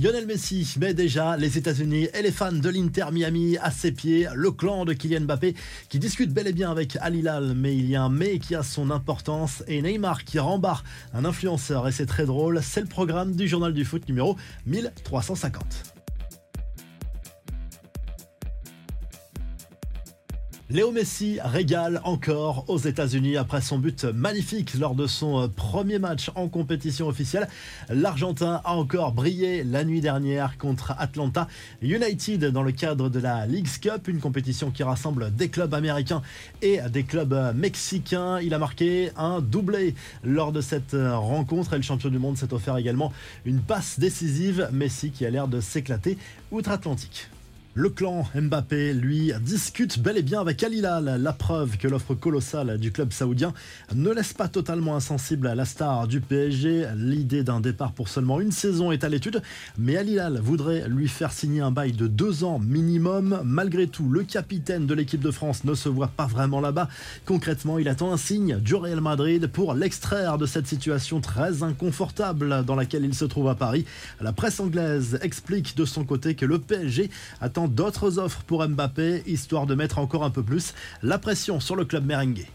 Lionel Messi met déjà les États-Unis et les fans de l'Inter Miami à ses pieds. Le clan de Kylian Mbappé qui discute bel et bien avec Al Hilal, mais il y a un mais qui a son importance. Et Neymar qui rembarre un influenceur et c'est très drôle. C'est le programme du journal du foot numéro 1350. Léo Messi régale encore aux États-Unis après son but magnifique lors de son euh, premier match en compétition officielle. L'Argentin a encore brillé la nuit dernière contre Atlanta United dans le cadre de la League's Cup, une compétition qui rassemble des clubs américains et des clubs mexicains. Il a marqué un doublé lors de cette euh, rencontre et le champion du monde s'est offert également une passe décisive. Messi qui a l'air de s'éclater outre-Atlantique. Le clan Mbappé, lui, discute bel et bien avec Al Hilal, la preuve que l'offre colossale du club saoudien ne laisse pas totalement insensible à la star du PSG. L'idée d'un départ pour seulement une saison est à l'étude, mais Al Hilal voudrait lui faire signer un bail de deux ans minimum. Malgré tout, le capitaine de l'équipe de France ne se voit pas vraiment là-bas. Concrètement, il attend un signe du Real Madrid pour l'extraire de cette situation très inconfortable dans laquelle il se trouve à Paris. La presse anglaise explique de son côté que le PSG attend d'autres offres pour Mbappé, histoire de mettre encore un peu plus la pression sur le club merengue.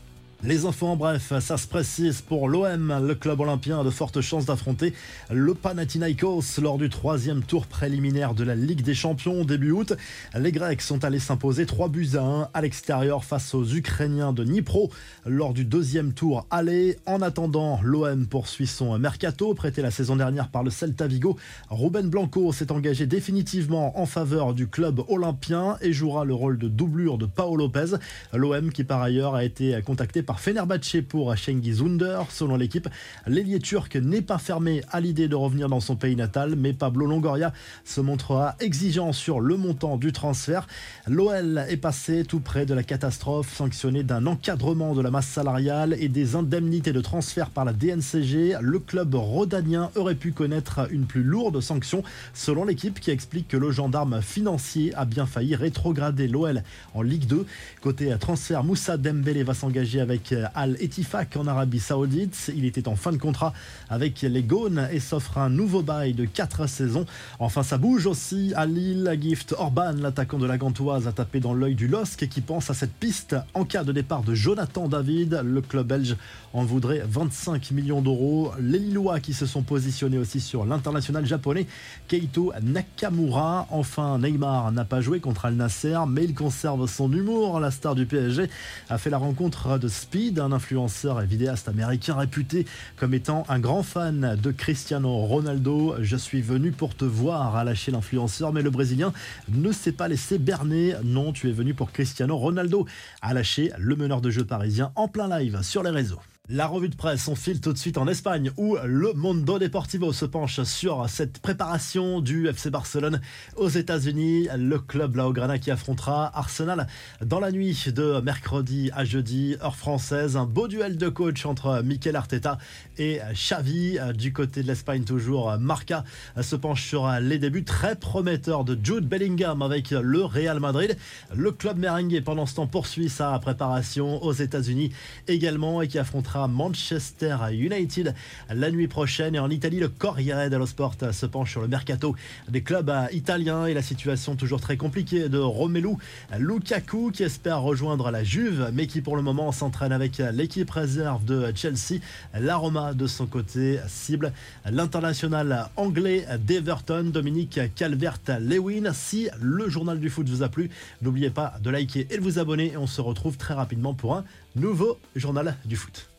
Les enfants, bref, ça se précise pour l'OM. Le club olympien a de fortes chances d'affronter le Panathinaikos lors du troisième tour préliminaire de la Ligue des Champions début août. Les Grecs sont allés s'imposer 3 buts à 1 à l'extérieur face aux Ukrainiens de Dnipro lors du deuxième tour aller. En attendant, l'OM poursuit son mercato prêté la saison dernière par le Celta Vigo. Ruben Blanco s'est engagé définitivement en faveur du club olympien et jouera le rôle de doublure de Paolo Lopez. L'OM qui par ailleurs a été contacté par Fenerbahce pour Schengi Zunder. Selon l'équipe, l'ailier turc n'est pas fermé à l'idée de revenir dans son pays natal, mais Pablo Longoria se montrera exigeant sur le montant du transfert. L'OL est passé tout près de la catastrophe, sanctionné d'un encadrement de la masse salariale et des indemnités de transfert par la DNCG. Le club rhodanien aurait pu connaître une plus lourde sanction, selon l'équipe qui explique que le gendarme financier a bien failli rétrograder l'OL en Ligue 2. Côté transfert, Moussa Dembélé va s'engager avec Al Etifak en Arabie Saoudite. Il était en fin de contrat avec les Gaunes et s'offre un nouveau bail de 4 saisons. Enfin, ça bouge aussi à Lille. Gift Orban, l'attaquant de la Gantoise, a tapé dans l'œil du LOSC qui pense à cette piste en cas de départ de Jonathan David. Le club belge en voudrait 25 millions d'euros. Les Lillois qui se sont positionnés aussi sur l'international japonais Keito Nakamura. Enfin, Neymar n'a pas joué contre Al Nasser, mais il conserve son humour. La star du PSG a fait la rencontre de d'un influenceur et vidéaste américain réputé comme étant un grand fan de Cristiano Ronaldo. Je suis venu pour te voir, a lâché l'influenceur, mais le Brésilien ne s'est pas laissé berner. Non, tu es venu pour Cristiano Ronaldo, a lâché le meneur de jeu parisien en plein live sur les réseaux. La revue de presse, on file tout de suite en Espagne où le Mondo Deportivo se penche sur cette préparation du FC Barcelone aux États-Unis. Le club Laograna qui affrontera Arsenal dans la nuit de mercredi à jeudi, heure française. Un beau duel de coach entre Mikel Arteta et Xavi. Du côté de l'Espagne, toujours, Marca se penche sur les débuts très prometteurs de Jude Bellingham avec le Real Madrid. Le club merengue, pendant ce temps, poursuit sa préparation aux États-Unis également et qui Manchester United la nuit prochaine. Et en Italie, le Corriere dello Sport se penche sur le mercato des clubs italiens et la situation toujours très compliquée de Romelu Lukaku qui espère rejoindre la Juve, mais qui pour le moment s'entraîne avec l'équipe réserve de Chelsea. La Roma de son côté cible l'international anglais d'Everton, Dominique Calvert-Lewin. Si le journal du foot vous a plu, n'oubliez pas de liker et de vous abonner. Et on se retrouve très rapidement pour un nouveau journal du foot.